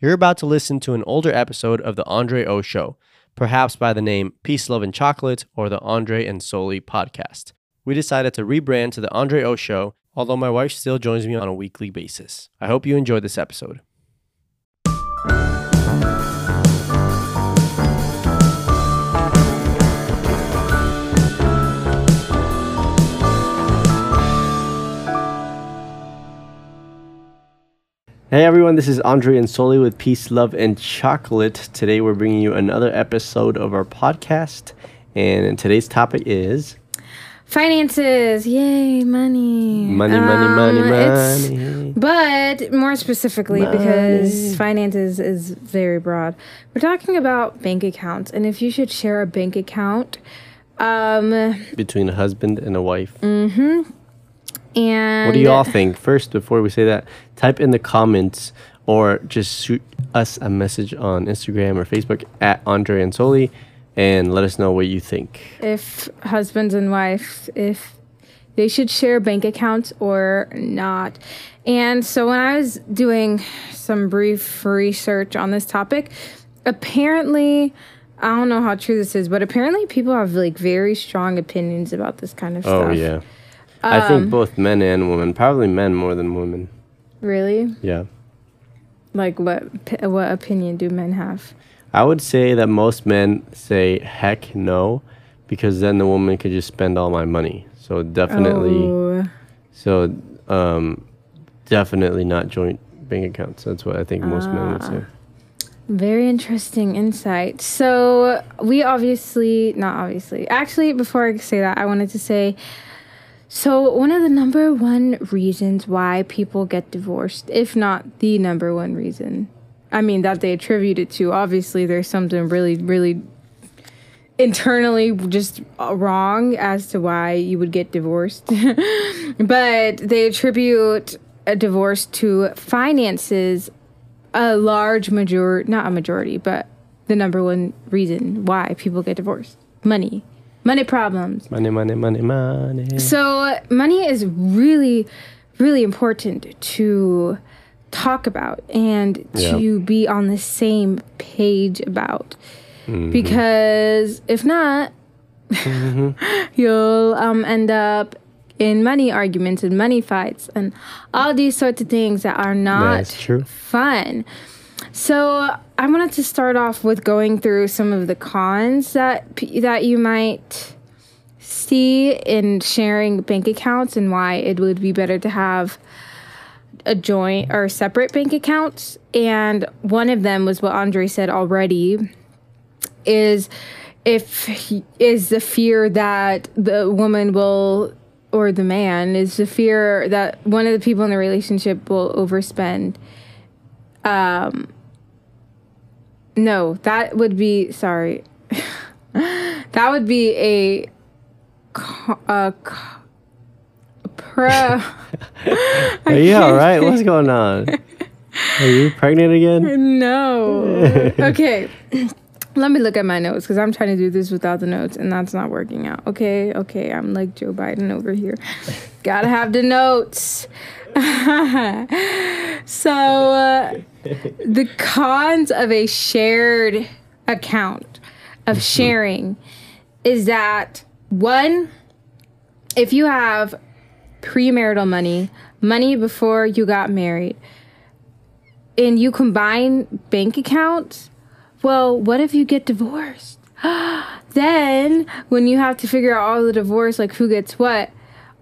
You're about to listen to an older episode of The Andre O Show, perhaps by the name Peace, Love, and Chocolate or The Andre and Solie Podcast. We decided to rebrand to The Andre O Show, although my wife still joins me on a weekly basis. I hope you enjoyed this episode. Hey everyone, this is Andre and Solie with Peace, Love, and Chocolate. Today we're bringing you another episode of our podcast, and today's topic is Finances, yay, money. money, money, money, Um, it's- money. But more specifically, Money. because finances is very broad, we're talking about bank accounts and if you should share a bank account. Um, Between a husband and a wife. And What do you all think? First, before we say that, type in the comments or just shoot us a message on Instagram or Facebook at Andre and Solie and let us know what you think. if husbands and wives if they should share bank accounts or not. And so when I was doing some brief research on this topic, apparently I don't know how true this is, but apparently people have like very strong opinions about this kind of Oh, stuff. yeah. I think Um, both men and women, probably men more than women. Really? Yeah. Like what what opinion do men have? I would say that most men say heck no because then the woman could just spend all my money. So definitely Oh, so um definitely not joint bank accounts. That's what I think most men would Ah. say. Very interesting insight. So, we obviously, not obviously, actually, before I say that, I wanted to say so, one of the number one reasons why people get divorced, if not the number one reason, I mean, that they attribute it to, obviously, there's something really, really internally just wrong as to why you would get divorced. but they attribute a divorce to finances a large majority, not a majority, but the number one reason why people get divorced money, money problems. Money, money, money, money. So, money is really, really important to talk about and Yeah. to be on the same page about. Mm-hmm. Because if not, you'll um, end up in money arguments and money fights and all these sorts of things that are not fun. So I wanted to start off with going through some of the cons that that you might see in sharing bank accounts and why it would be better to have a joint or separate bank accounts. And one of them was what Andre said already is if is the fear that the woman will or the man is the fear that one of the people in the relationship will overspend um no that would be sorry. That would be a pro. Are you all right? What's going on? Are you pregnant again? no. Okay. Let me look at my notes because i'm trying to do this without the notes and that's not working out. Okay okay i'm like joe biden over here. Gotta have the notes so uh, the cons of a shared account of sharing is that one if you have premarital money money before you got married and you combine bank accounts well what if you get divorced? Then when you have to figure out all the divorce like who gets what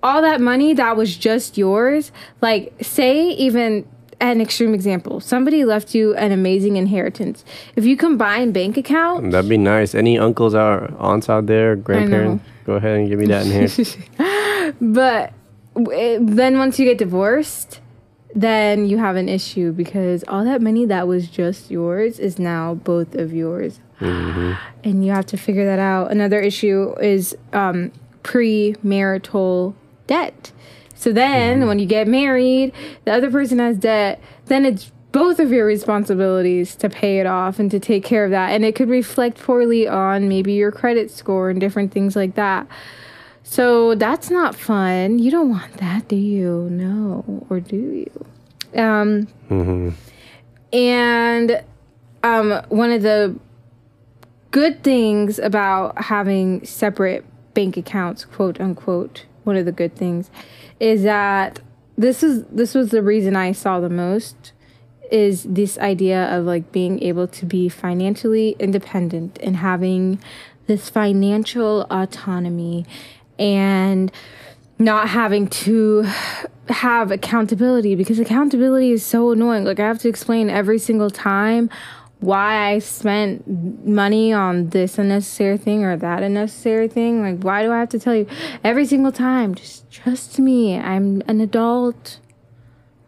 all that money that was just yours like say even an extreme example somebody left you an amazing inheritance. If you combine bank accounts That'd be nice. Any uncles or aunts out there, grandparents, go ahead and give me that in here. but w- then once you get divorced then you have an issue because all that money that was just yours is now both of yours. And you have to figure that out. Another issue is um, premarital debt so then when you get married the other person has debt then it's both of your responsibilities to pay it off and to take care of that and it could reflect poorly on maybe your credit score and different things like that so that's not fun. You don't want that, do you? No, or do you? Um, and um, one of the good things about having separate bank accounts, quote unquote, one of the good things is that this is this was the reason I saw the most is this idea of like being able to be financially independent and having this financial autonomy and not having to have accountability because accountability is so annoying. Like I have to explain every single time why I spent money on this unnecessary thing or that unnecessary thing. Like why do I have to tell you every single time? Just trust me. I'm an adult.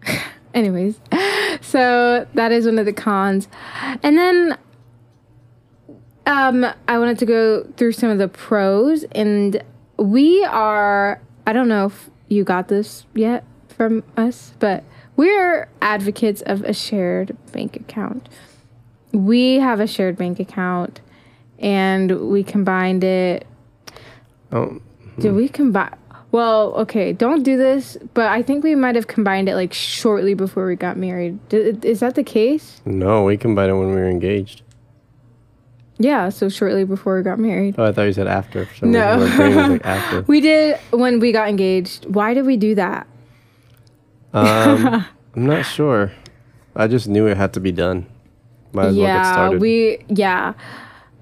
Anyways, so that is one of the cons. And then um I wanted to go through some of the pros and we are I don't know if you got this yet from us, but we're advocates of a shared bank account. We have a shared bank account and we combined it. Oh, Did we combine? Well, okay, don't do this, but I think we might have combined it like shortly before we got married. D- is that the case? no, we combined it when we were engaged. Yeah, so shortly before we got married. Oh, I thought you said after. For some No. reason. My brain was like after. We did when we got engaged. Why did we do that? Um, I'm not sure. I just knew it had to be done. Might as well get yeah, started. we yeah.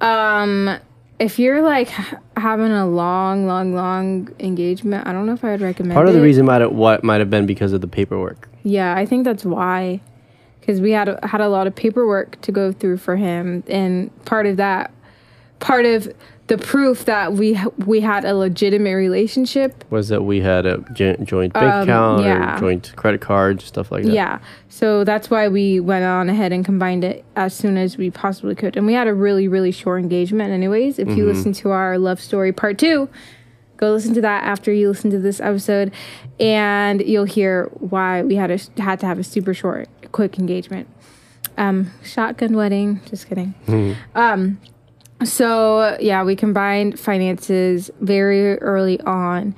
Um if you're like having a long, long, long engagement, I don't know if I would recommend Part of the it. reason might have, what might have been because of the paperwork. Yeah, I think that's why. Because we had had a lot of paperwork to go through for him, and part of that, part of the proof that we we had a legitimate relationship. Was that we had a joint bank Um, account yeah. or joint credit cards, stuff like that. Yeah, so that's why we went on ahead and combined it as soon as we possibly could, and we had a really really short engagement. Anyways, if you listen to our love story part two. Go listen to that after you listen to this episode, and you'll hear why we had a, had to have a super short, quick engagement. Um, shotgun wedding. Just kidding. Um, so yeah, we combined finances very early on,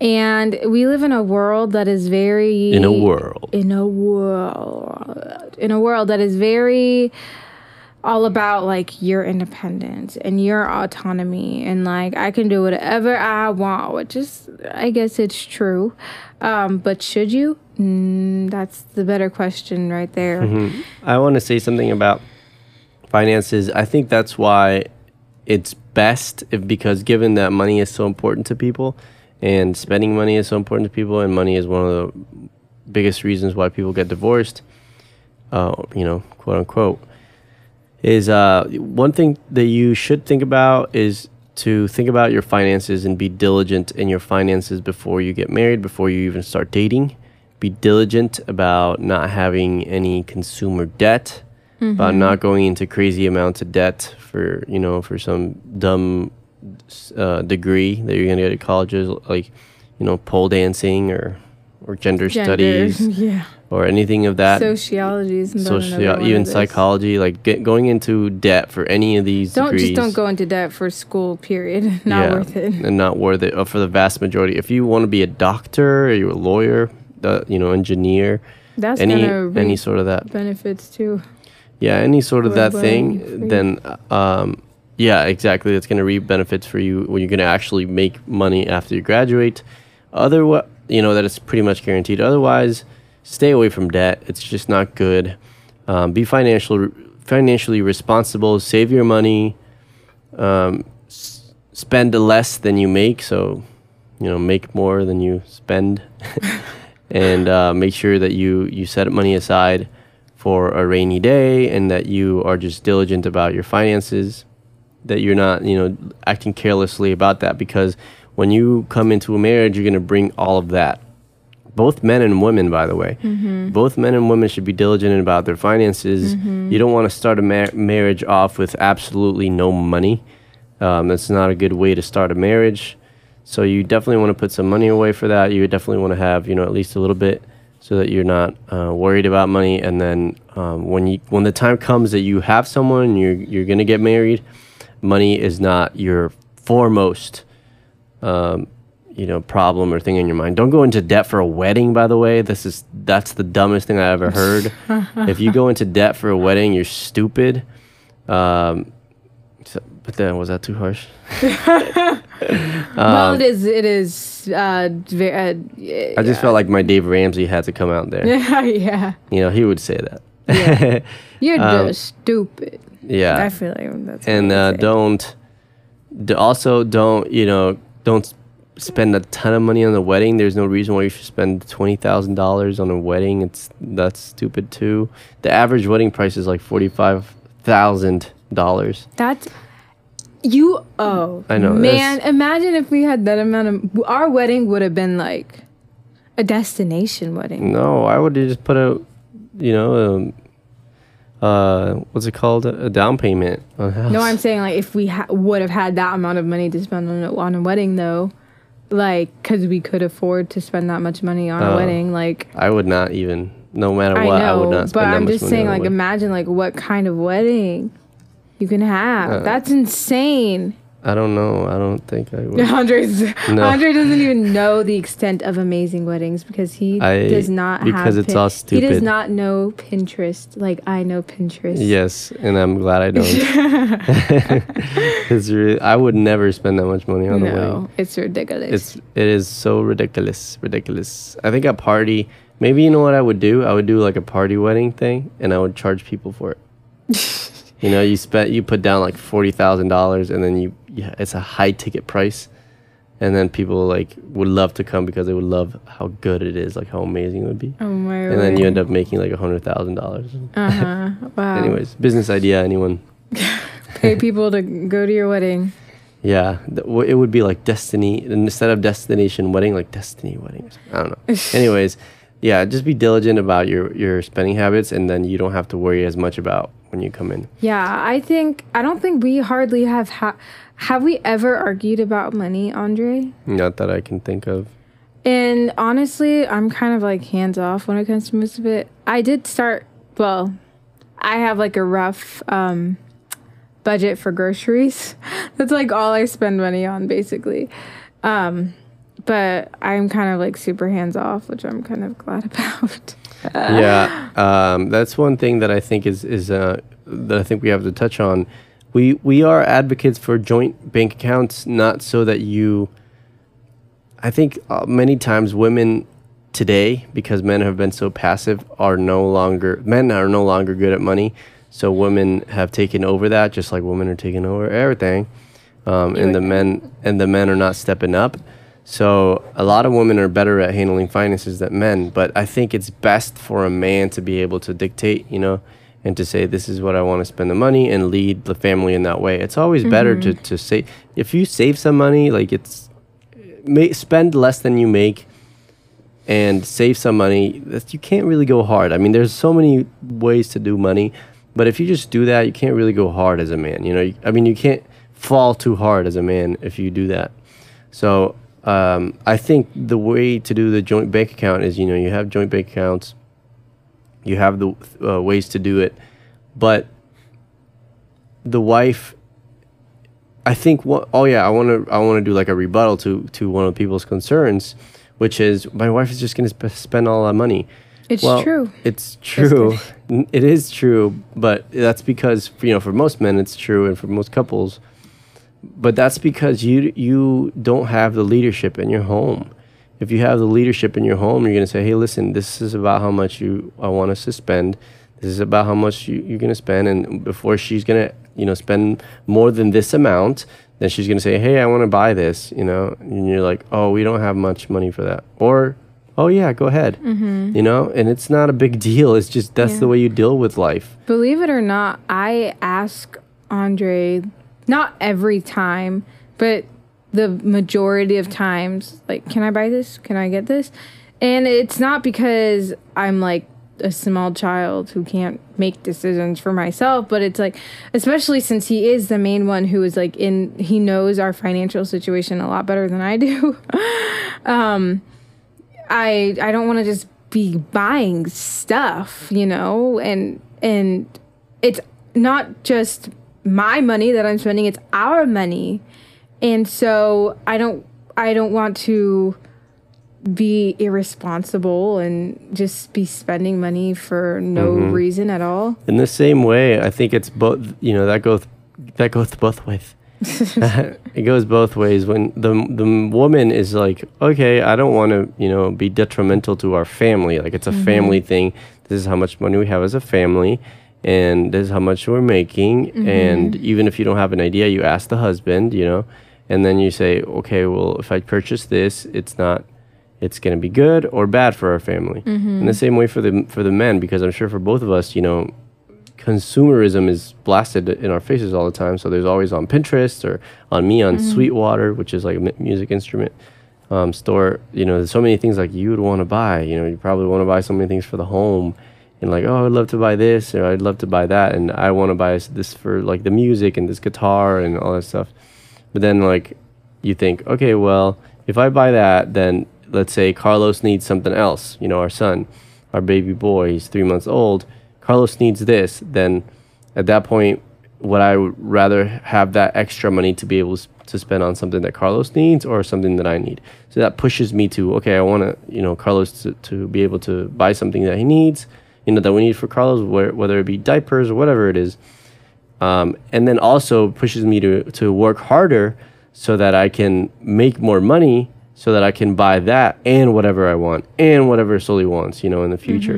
and we live in a world that is very In a world. in a world in a world that is very all about like your independence and your autonomy and like I can do whatever I want, which is I guess it's true. Um, but should you? Mm, that's the better question right there. I want to say something about finances. I think that's why it's best if because given that money is so important to people and spending money is so important to people and money is one of the biggest reasons why people get divorced, uh, you know, quote unquote, is uh, one thing that you should think about is to think about your finances and be diligent in your finances before you get married, before you even start dating. Be diligent about not having any consumer debt, about not going into crazy amounts of debt for you know for some dumb uh, degree that you're gonna get at colleges, like you know pole dancing or or gender, Gender, studies yeah, or anything of that sociology is one even psychology, like get, going into debt for any of these Don't degrees. just don't go into debt for school. Period. Not yeah, worth it. and not worth it uh, for the vast majority. If you want to be a doctor, or you're a lawyer, uh, you know, engineer, That's any any sort of that, benefits too. Yeah, any sort of that thing, then um, yeah, exactly. That's gonna reap benefits for you when you're gonna actually make money after you graduate. Otherwise, you know that it's pretty much guaranteed. Otherwise, stay away from debt. It's just not good. Um, be financial, financially responsible. Save your money. Um, s- spend less than you make. So, you know, make more than you spend, and uh, make sure that you you set money aside for a rainy day, and that you are just diligent about your finances. That you're not, you know, acting carelessly about that because when you come into a marriage, you're going to bring all of that both men and women, by the way. Both men and women should be diligent about their finances. You don't want to start a mar- marriage off with absolutely no money. Um, that's not a good way to start a marriage. So you definitely want to put some money away for that. You definitely want to have, you know, at least a little bit, so that you're not uh, worried about money. And then um, when you when the time comes that you have someone, you're you're gonna get married. Money is not your foremost um, you know problem or thing in your mind. Don't go into debt for a wedding. By the way, this is that's the dumbest thing I ever heard. if you go into debt for a wedding, you're stupid. Um, so, but then was that too harsh? well, it is. It is. Uh, ve- uh, I just felt like my Dave Ramsey had to come out there. yeah, yeah. You know, he would say that. Yeah. You're Um, just stupid. yeah. I feel like that's. what and I uh, don't d- also don't you know don't spend a ton of money on the wedding there's no reason why you should spend $20000 on a wedding it's that's stupid too the average wedding price is like $45000 That's you. Oh, I know, Man, that's- imagine if we had that amount of. Our wedding would have been like a destination wedding. no i would have just put a you know um, uh what's it called a, a down payment on a house. No, I'm saying like if we ha- would have had that amount of money to spend on a, on a wedding, though, like because we could afford to spend that much money on a Oh. wedding, like. i would not even no matter I what know, i would not spend but I'm just saying, like, imagine like what kind of wedding you can have. Uh, That's insane. i don't know i don't think i would Andre's No. Andre doesn't even know the extent of amazing weddings because he I- does not have because it's all stupid. He does not know Pinterest like I know Pinterest. Yes, and I'm glad I don't. it's really, I would never spend that much money on a wedding. No, it's ridiculous. It's it is so ridiculous, ridiculous. I think a party. Maybe you know what I would do? I would do like a party wedding thing, and I would charge people for it. You know, you spent you put down like forty thousand dollars, and then you it's a high ticket price, and then people like would love to come because they would love how good it is, like how amazing it would be, oh my and then you end up making like a hundred thousand dollars. Uh huh. Wow. Anyways, business idea, anyone? pay people to go to your wedding. Yeah, it would be like destiny instead of destination wedding, like destiny weddings. I don't know. Anyways, yeah, just be diligent about your your spending habits, and then you don't have to worry as much about when you come in. Yeah, I think I don't think we hardly have ha- have we ever argued about money, Andre? Not that I can think of. And honestly, I'm kind of like hands off when it comes to most of it. I did start, well, I have like a rough um, budget for groceries. That's like all I spend money on basically. Um, but I'm kind of like super hands off, which I'm kind of glad about. yeah, um, that's one thing that I think is is uh, that I think we have to touch on. We we are advocates for joint bank accounts, not so that you. I think uh, many times women today, because men have been so passive, are no longer men are no longer good at money. So women have taken over that, just like women are taking over everything, um, and the men and the men are not stepping up. So a lot of women are better at handling finances than men, but I think it's best for a man to be able to dictate, you know, and to say this is what I want to spend the money and lead the family in that way. It's always better to mm-hmm. to say if you save some money, like it's may, spend less than you make and save some money. That you can't really go hard. I mean, there's so many ways to do money, but if you just do that, you can't really go hard as a man. You know, I mean, you can't fall too hard as a man if you do that. So um, I think the way to do the joint bank account is, you know, you have joint bank accounts, you have the uh, ways to do it, but the wife. I think what. Oh yeah, I want to. I want to do like a rebuttal to to one of people's concerns, which is my wife is just going to sp- spend all that money. It's Well, true. It's true. It is true, but that's because you know for most men it's true, and for most couples. But that's because you you don't have the leadership in your home. If you have the leadership in your home, you're gonna say, "Hey, listen, this is about how much you I want us to spend. This is about how much you, you're gonna spend." And before she's gonna you know spend more than this amount, then she's gonna say, "Hey, I want to buy this," you know, and you're like, "Oh, we don't have much money for that," or "Oh yeah, go ahead," mm-hmm. you know, and it's not a big deal. It's just that's the way you deal with life. Believe it or not, I ask Andre not every time, but the majority of times, like, can I buy this? Can I get this? And it's not because I'm like a small child who can't make decisions for myself, but it's like, especially since he is the main one who is like in, he knows our financial situation a lot better than I do. um, I I don't want to just be buying stuff, you know, and and it's not just my money that I'm spending, it's our money. And so I don't I don't want to be irresponsible and just be spending money for no mm-hmm. reason at all. In the same way, I think it's both. You know that goes that goes both ways. it goes both ways. When the the woman is like, okay, I don't want to, you know, be detrimental to our family. Like it's a mm-hmm. family thing. This is how much money we have as a family, and this is how much we're making. Mm-hmm. And even if you don't have an idea, you ask the husband, you know, and then you say, okay, well, if I purchase this, it's not it's going to be good or bad for our family. Mm-hmm. In the same way for the for the men, because I'm sure for both of us, you know, consumerism is blasted in our faces all the time. So there's always on Pinterest or on me on mm-hmm. Sweetwater, which is like a music instrument um, store. You know, there's so many things like you would want to buy. You know, you probably want to buy so many things for the home. And like, oh, I'd love to buy this or I'd love to buy that, and I want to buy this for like the music and this guitar and all that stuff. But then like you think, okay, well, if I buy that, then let's say Carlos needs something else, you know, our son, our baby boy, he's three months old. Carlos needs this, then at that point, would I rather have that extra money to be able to spend on something that Carlos needs or something that I need? So that pushes me to, okay, I want to, you know, Carlos to, to be able to buy something that he needs, you know, that we need for Carlos, whether it be diapers or whatever it is um, and then also pushes me to to work harder so that I can make more money so that I can buy that and whatever I want and whatever Solie wants, you know, in the future.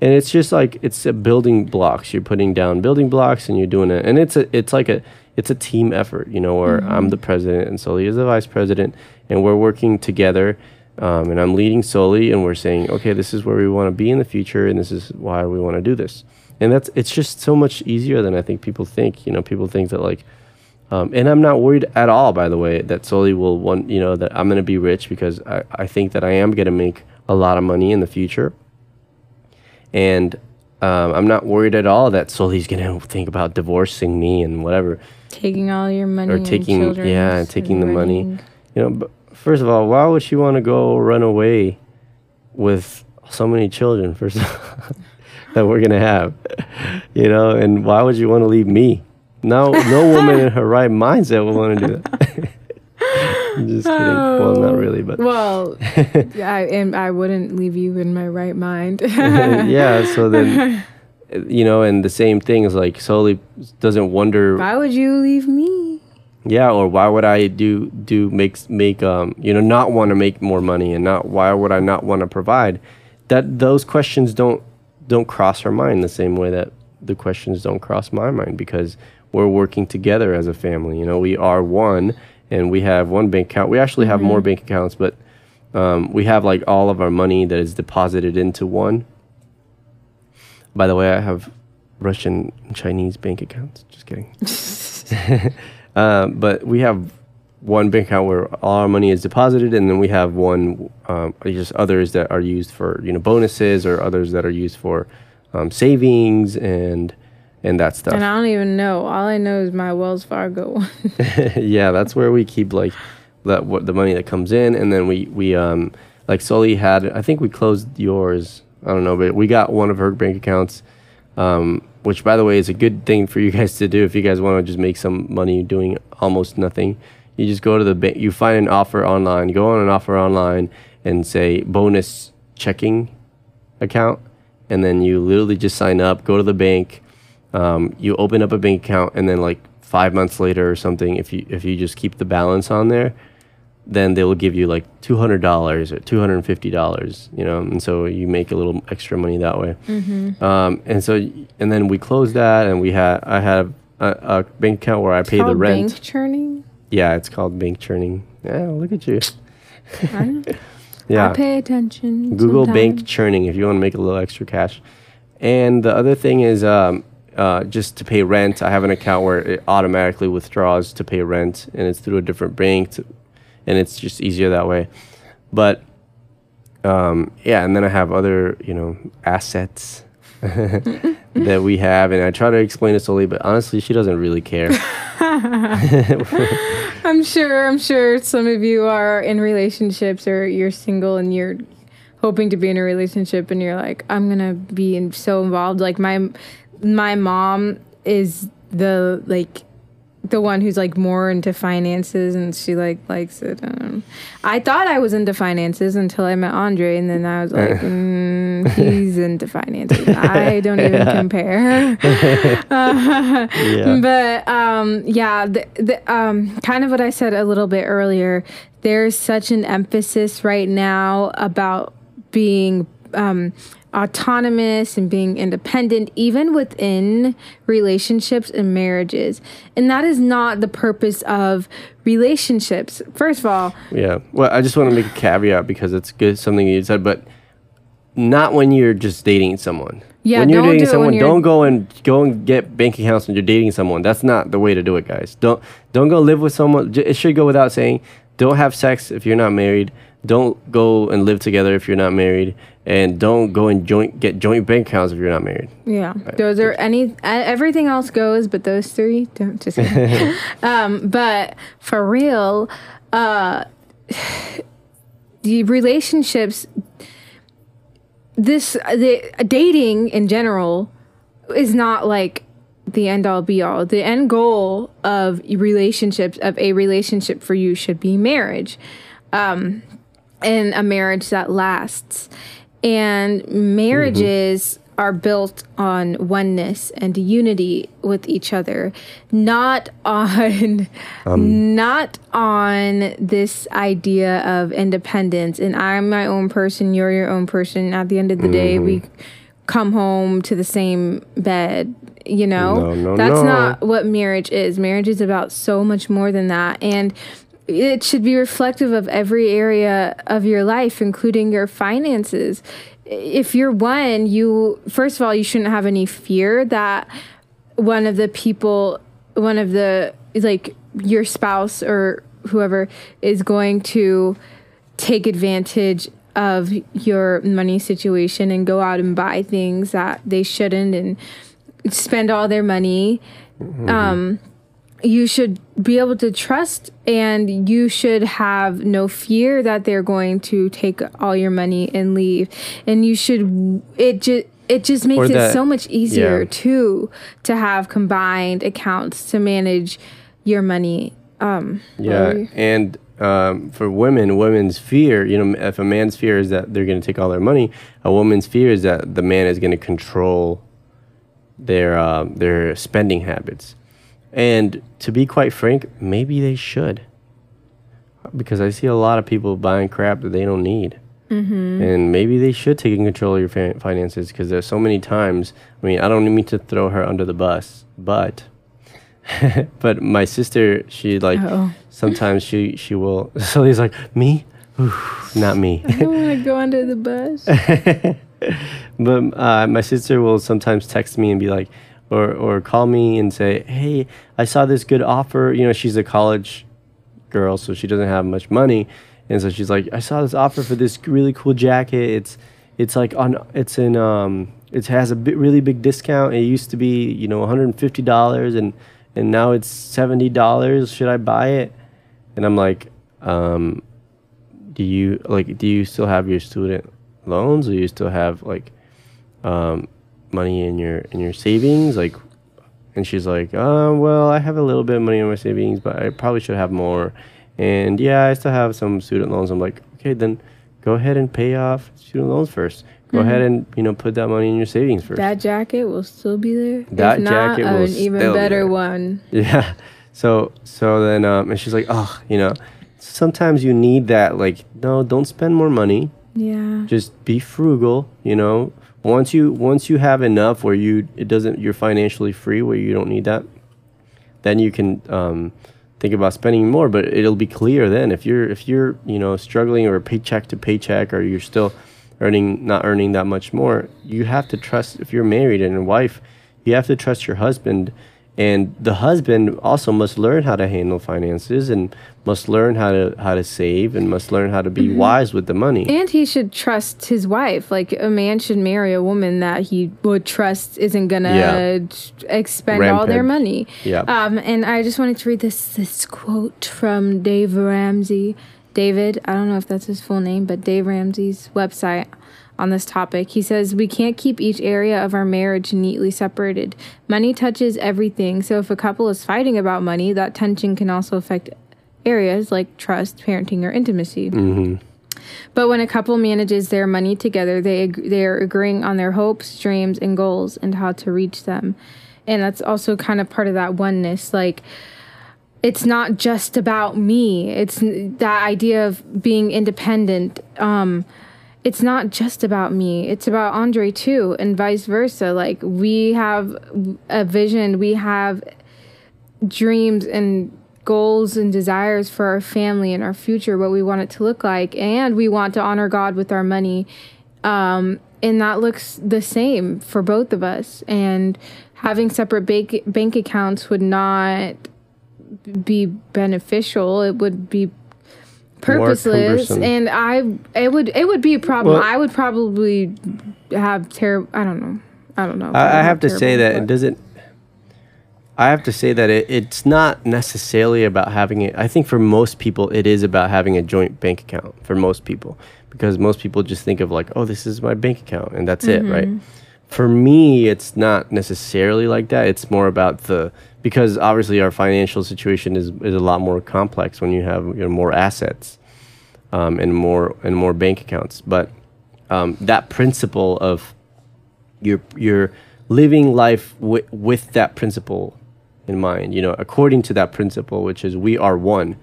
And it's just like it's a building blocks. You're putting down building blocks and you're doing it, and it's a it's like a it's a team effort, you know, where I'm the president and Solie is the vice president, and we're working together. Um, and I'm leading Solie, and we're saying, okay, this is where we want to be in the future, and this is why we want to do this and that's it's just so much easier than I think people think. You know, people think that like, um, and I'm not worried at all. By the way, that Solie will want you know that I'm gonna be rich because I, I think that I am gonna make a lot of money in the future, and um, I'm not worried at all that Solie's gonna think about divorcing me and whatever Taking all your money or taking yeah taking the money. You know, but first of all, why would she want to go run away with so many children? First of all, that we're gonna have, you know, and why would you want to leave me? No, no woman in her right mindset would want to do that. I'm just kidding. Well, not oh. really, but Well, yeah, I, and I wouldn't leave you in my right mind. yeah. So then, you know, and the same thing is like Solie doesn't wonder Why would you leave me? Yeah, or why would I do do make make um you know not want to make more money and not why would I not want to provide? That those questions don't don't cross our mind the same way that the questions don't cross my mind because we're working together as a family. You know, we are one and we have one bank account. We actually have more bank accounts, but um, we have like all of our money that is deposited into one. By the way, I have Russian and Chinese bank accounts. Just kidding. Um, but we have one bank account where all our money is deposited, and then we have one, um, just others that are used for you know bonuses, or others that are used for um, savings and and that stuff. And I don't even know. All I know is my Wells Fargo one. yeah, that's where we keep like that what the money that comes in, and then we we um like Solie had. I think we closed yours. I don't know, but we got one of her bank accounts. Um, which, by the way, is a good thing for you guys to do if you guys want to just make some money doing almost nothing. You just go to the bank, you find an offer online, go on an offer online and say bonus checking account, and then you literally just sign up, go to the bank, um, you open up a bank account, and then like five months later or something, if you if you just keep the balance on there, then they will give you like two hundred dollars or two hundred and fifty dollars, you know, and so you make a little extra money that way. Um, and so and then we closed that, and we had I had a, a bank account where I pay the rent. Bank churning. Yeah, it's called bank churning. Yeah, look at you. Yeah, I pay attention. Google bank churning if you want to make a little extra cash. And the other thing is um, uh, just to pay rent. I have an account where it automatically withdraws to pay rent, and it's through a different bank, to, and it's just easier that way. But um, yeah, and then I have other you know assets that we have, and I try to explain to Solie, but honestly, she doesn't really care. I'm sure. I'm sure some of you are in relationships or you're single and you're hoping to be in a relationship and you're like, I'm gonna be in, so involved. Like my my mom is the like the one who's like more into finances and she like likes it. Um, I thought I was into finances until I met Andre, and then I was like, mm, he's into finances. I don't even compare. Uh, Yeah. But um, yeah, the, the, um, kind of what I said a little bit earlier. There's such an emphasis right now about being um, autonomous and being independent, even within relationships and marriages. And that is not the purpose of relationships. First of all, Yeah. Well, I just want to make a caveat because it's good something you said, but not when you're just dating someone. Yeah, when you're don't dating do someone, don't go and go and get bank accounts when you're dating someone. That's not the way to do it, guys. Don't don't go live with someone. It should go without saying. Don't have sex if you're not married. Don't go and live together if you're not married, and don't go and joint get joint bank accounts if you're not married. Yeah, those are any everything else goes, but those three don't. Just um, but for real, uh, the relationships, this the dating in general, is not like the end all be all. The end goal of relationships of a relationship for you should be marriage um, and a marriage that lasts. And marriages mm-hmm. are built on oneness and unity with each other, not on um. not on this idea of independence and I'm my own person, you're your own person. At the end of the day, we mm-hmm. come home to the same bed, you know? No, no, That's no. not what marriage is. Marriage is about so much more than that. And it should be reflective of every area of your life, including your finances. If you're one, you, first of all, you shouldn't have any fear that one of the people, one of the, like, your spouse or whoever is going to take advantage of your money situation and go out and buy things that they shouldn't and spend all their money. Um, you should be able to trust and you should have no fear that they're going to take all your money and leave. And you should, it just, it just makes Or it so much easier yeah. too to have combined accounts to manage your money. Um, Yeah, or- and um, for women, women's fear, you know, if a man's fear is that they're going to take all their money, a woman's fear is that the man is going to control their uh, their spending habits. And to be quite frank, maybe they should, because I see a lot of people buying crap that they don't need. Mm-hmm. And maybe they should take in control of your finances because there's so many times. I mean, I don't mean to throw her under the bus, but but my sister, she like Uh-oh. sometimes she she will. So he's like me, Oof, not me. I don't want to go under the bus. but uh, my sister will sometimes text me and be like, or or call me and say, hey, I saw this good offer. You know, she's a college girl, so she doesn't have much money, and so she's like, I saw this offer for this really cool jacket. It's it's like on it's in um it has a bit, really big discount. It used to be you know 150 dollars and and now it's 70 dollars. Should I buy it? And I'm like, um, do you like do you still have your student loans or you still have like um, money in your in your savings like and she's like uh, well i have a little bit of money in my savings but i probably should have more and yeah i still have some student loans i'm like okay then go ahead and pay off student loans first go ahead and you know put that money in your savings first That jacket will still be there. That if not, jacket will be an even be better there. one. Yeah. So so then um and she's like, "Oh, you know, sometimes you need that like no, don't spend more money. Yeah. Just be frugal, you know. Once you once you have enough where you it doesn't you're financially free where you don't need that, then you can um think about spending more, but it'll be clear then if you're if you're, you know, struggling or paycheck to paycheck or you're still earning not earning that much more, you have to trust if you're married and a wife, you have to trust your husband and the husband also must learn how to handle finances and must learn how to how to save and must learn how to be wise with the money. And he should trust his wife. Like a man should marry a woman that he would trust isn't gonna Yeah. expend all their money. Yeah. Um, and I just wanted to read this this quote from Dave Ramsey. David, I don't know if that's his full name, but Dave Ramsey's website. On this topic. He says, We can't keep each area of our marriage neatly separated. Money touches everything. So if a couple is fighting about money, that tension can also affect areas like trust, parenting, or intimacy. But when a couple manages their money together, they ag- they are agreeing on their hopes, dreams, and goals and how to reach them. And that's also kind of part of that oneness. Like, it's not just about me. It's that idea of being independent. Um, it's not just about me. It's about Andre too, and vice versa. Like we have a vision, we have dreams and goals and desires for our family and our future, what we want it to look like, and we want to honor God with our money. Um, and that looks the same for both of us. And having separate bank bank accounts would not be beneficial. It would be purposeless, and I it would it would be a problem. Well- I would probably have terrible. I don't know. I don't know. I, I have to say that it doesn't. I have to say that it, it's not necessarily about having it. I think for most people, it is about having a joint bank account. For most people, because most people just think of like, oh, this is my bank account, and that's it, right? Mm-hmm. For me, it's not necessarily like that. It's more about the because obviously our financial situation is, is a lot more complex when you have you know, more assets um, and more and more bank accounts. But um, that principle of you're you're living life wi- with that principle in mind you know according to that principle which is we are one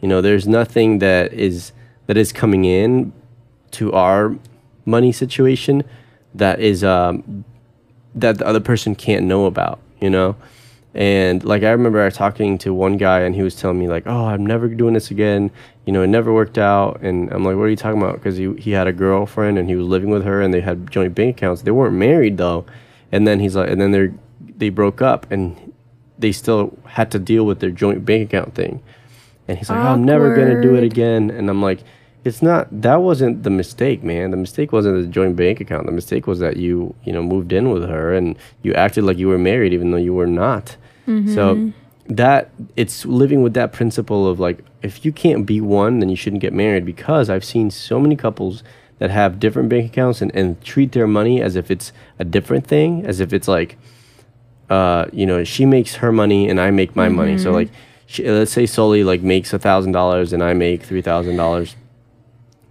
you know there's nothing that is that is coming in to our money situation that is um that the other person can't know about you know and like i remember I talking to one guy and he was telling me like oh i'm never doing this again. You know it never worked out. And i'm like what are you talking about? Because he, he had a girlfriend and he was living with her and they had joint bank accounts. They weren't married though. And then he's like and then they're they broke up and they still had to deal with their joint bank account thing. And he's like oh, i'm never gonna do it again. And i'm like it's not that wasn't the mistake man. The mistake wasn't the joint bank account. The mistake was that you you know moved in with her and you acted like you were married even though you were not so that it's living with that principle of like if you can't be one then you shouldn't get married because i've seen so many couples that have different bank accounts and, and treat their money as if it's a different thing as if it's like uh, you know, she makes her money and I make my money. Mm-hmm. So like, she, let's say Solie like makes a thousand dollars and I make three thousand dollars,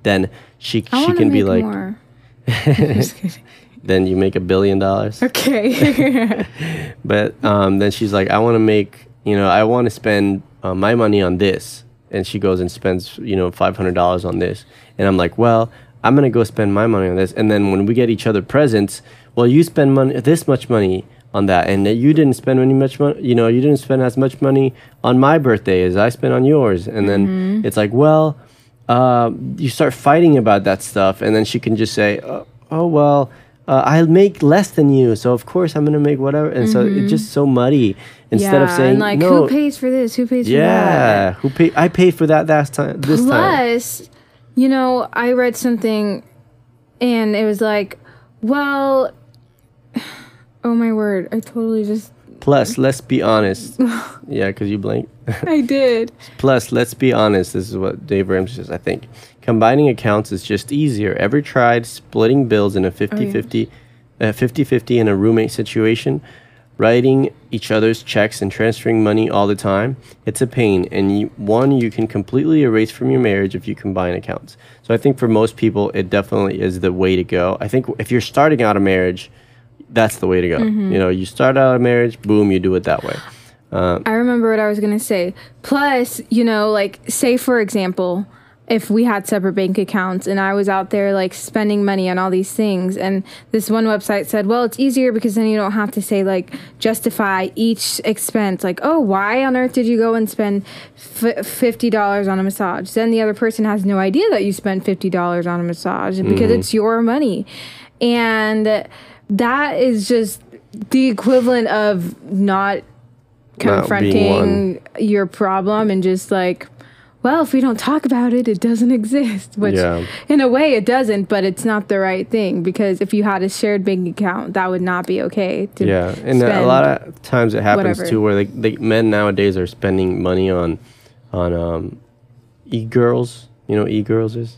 then she I she can be like, more. Just kidding. Then you make a billion dollars. okay. But um, then she's like, I want to make, you know, I want to spend uh, my money on this, and she goes and spends, you know, five hundred dollars on this, and I'm like, well, I'm gonna go spend my money on this, and then when we get each other presents, well, you spend money this much money on that, and you didn't spend any much money, you know, you didn't spend as much money on my birthday as I spent on yours, and then it's like, well, uh, you start fighting about that stuff, and then she can just say, oh, oh well. Uh, I'll make less than you, so of course I'm gonna make whatever, and so it's just so muddy. Instead of saying like no, who pays for this? Who pays for that? yeah, who pay? I paid for that last time. This time, Plus, you know, I read something and it was like, well, oh my word, I totally just, plus let's be honest. yeah, because you blink. I did. Plus, let's be honest. This is what Dave Ramsey says, I think. Combining accounts is just easier. Ever tried splitting bills in a 50 50, uh, 50 50 in a roommate situation? Writing each other's checks and transferring money all the time? It's a pain. And you, one, you can completely erase from your marriage if you combine accounts. So I think for most people, it definitely is the way to go. I think if you're starting out a marriage, that's the way to go. You know, you start out a marriage, boom, you do it that way. I remember what I was going to say. Plus, you know, like, say for example, if we had separate bank accounts and I was out there like spending money on all these things, and this one website said, well, it's easier because then you don't have to say, like, justify each expense. Like, oh, why on earth did you go and spend f- $50 on a massage? Then the other person has no idea that you spent $50 on a massage because it's your money. And that is just the equivalent of not confronting your problem and just like well if we don't talk about it it doesn't exist which Yeah. in a way it doesn't but it's not the right thing because if you had a shared bank account that would not be okay to Yeah, and a lot of times it happens whatever. too, where like the men nowadays are spending money on, on um, e girls. You know, e girls is.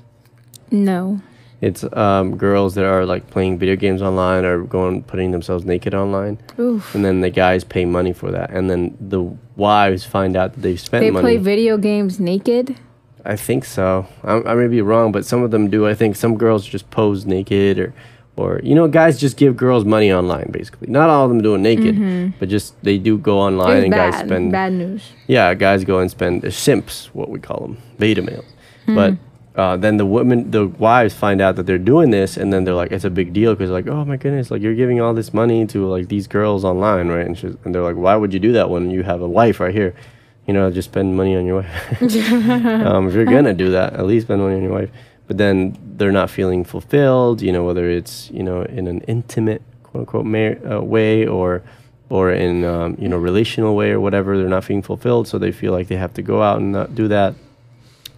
no It's um, girls that are like playing video games online or going putting themselves naked online, Oof. and then the guys pay money for that, and then the wives find out that they've spent They money. play video games naked. I think so. I, I may be wrong, but some of them do. I think some girls just pose naked, or, or you know, guys just give girls money online. Basically, not all of them do it naked, but just they do go online It's and bad. guys spend. bad news. Yeah, guys go and spend uh, simps, what we call them, beta males. But uh, then the women, the wives find out that they're doing this, and then they're like, it's a big deal because like, oh my goodness, like you're giving all this money to like these girls online, right? And, she's, and they're like, why would you do that when you have a wife right here? You know, just spend money on your wife. um, if you're gonna do that, at least spend money on your wife. But then they're not feeling fulfilled. You know, whether it's you know in an intimate quote unquote mar- uh, way or or in um, you know relational way or whatever, they're not feeling fulfilled. So they feel like they have to go out and not do that.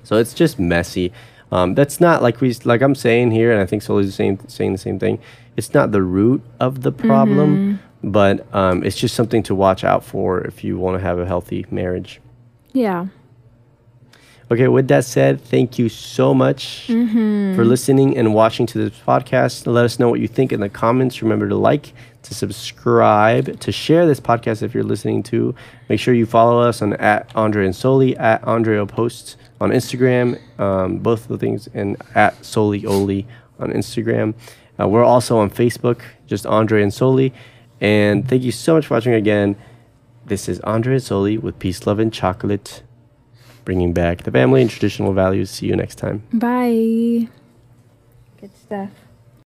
So it's just messy. Um, that's not like we like I'm saying here, and I think Solie's the same saying the same thing. It's not the root of the problem, but um, it's just something to watch out for if you want to have a healthy marriage. Yeah. Okay, with that said, thank you so much for listening and watching to this podcast. Let us know what you think in the comments. Remember to like, to subscribe, to share this podcast if you're listening to. Make sure you follow us on at Andre and Solie, at Andreo Posts on Instagram, um, both of the things, and at Soli Oli on Instagram. Uh, we're also on Facebook, just Andre and Solie. And thank you so much for watching again. This is Andre and Solie with Peace, Love, and Chocolate bringing back the family and traditional values. See you next time. Bye. Good stuff.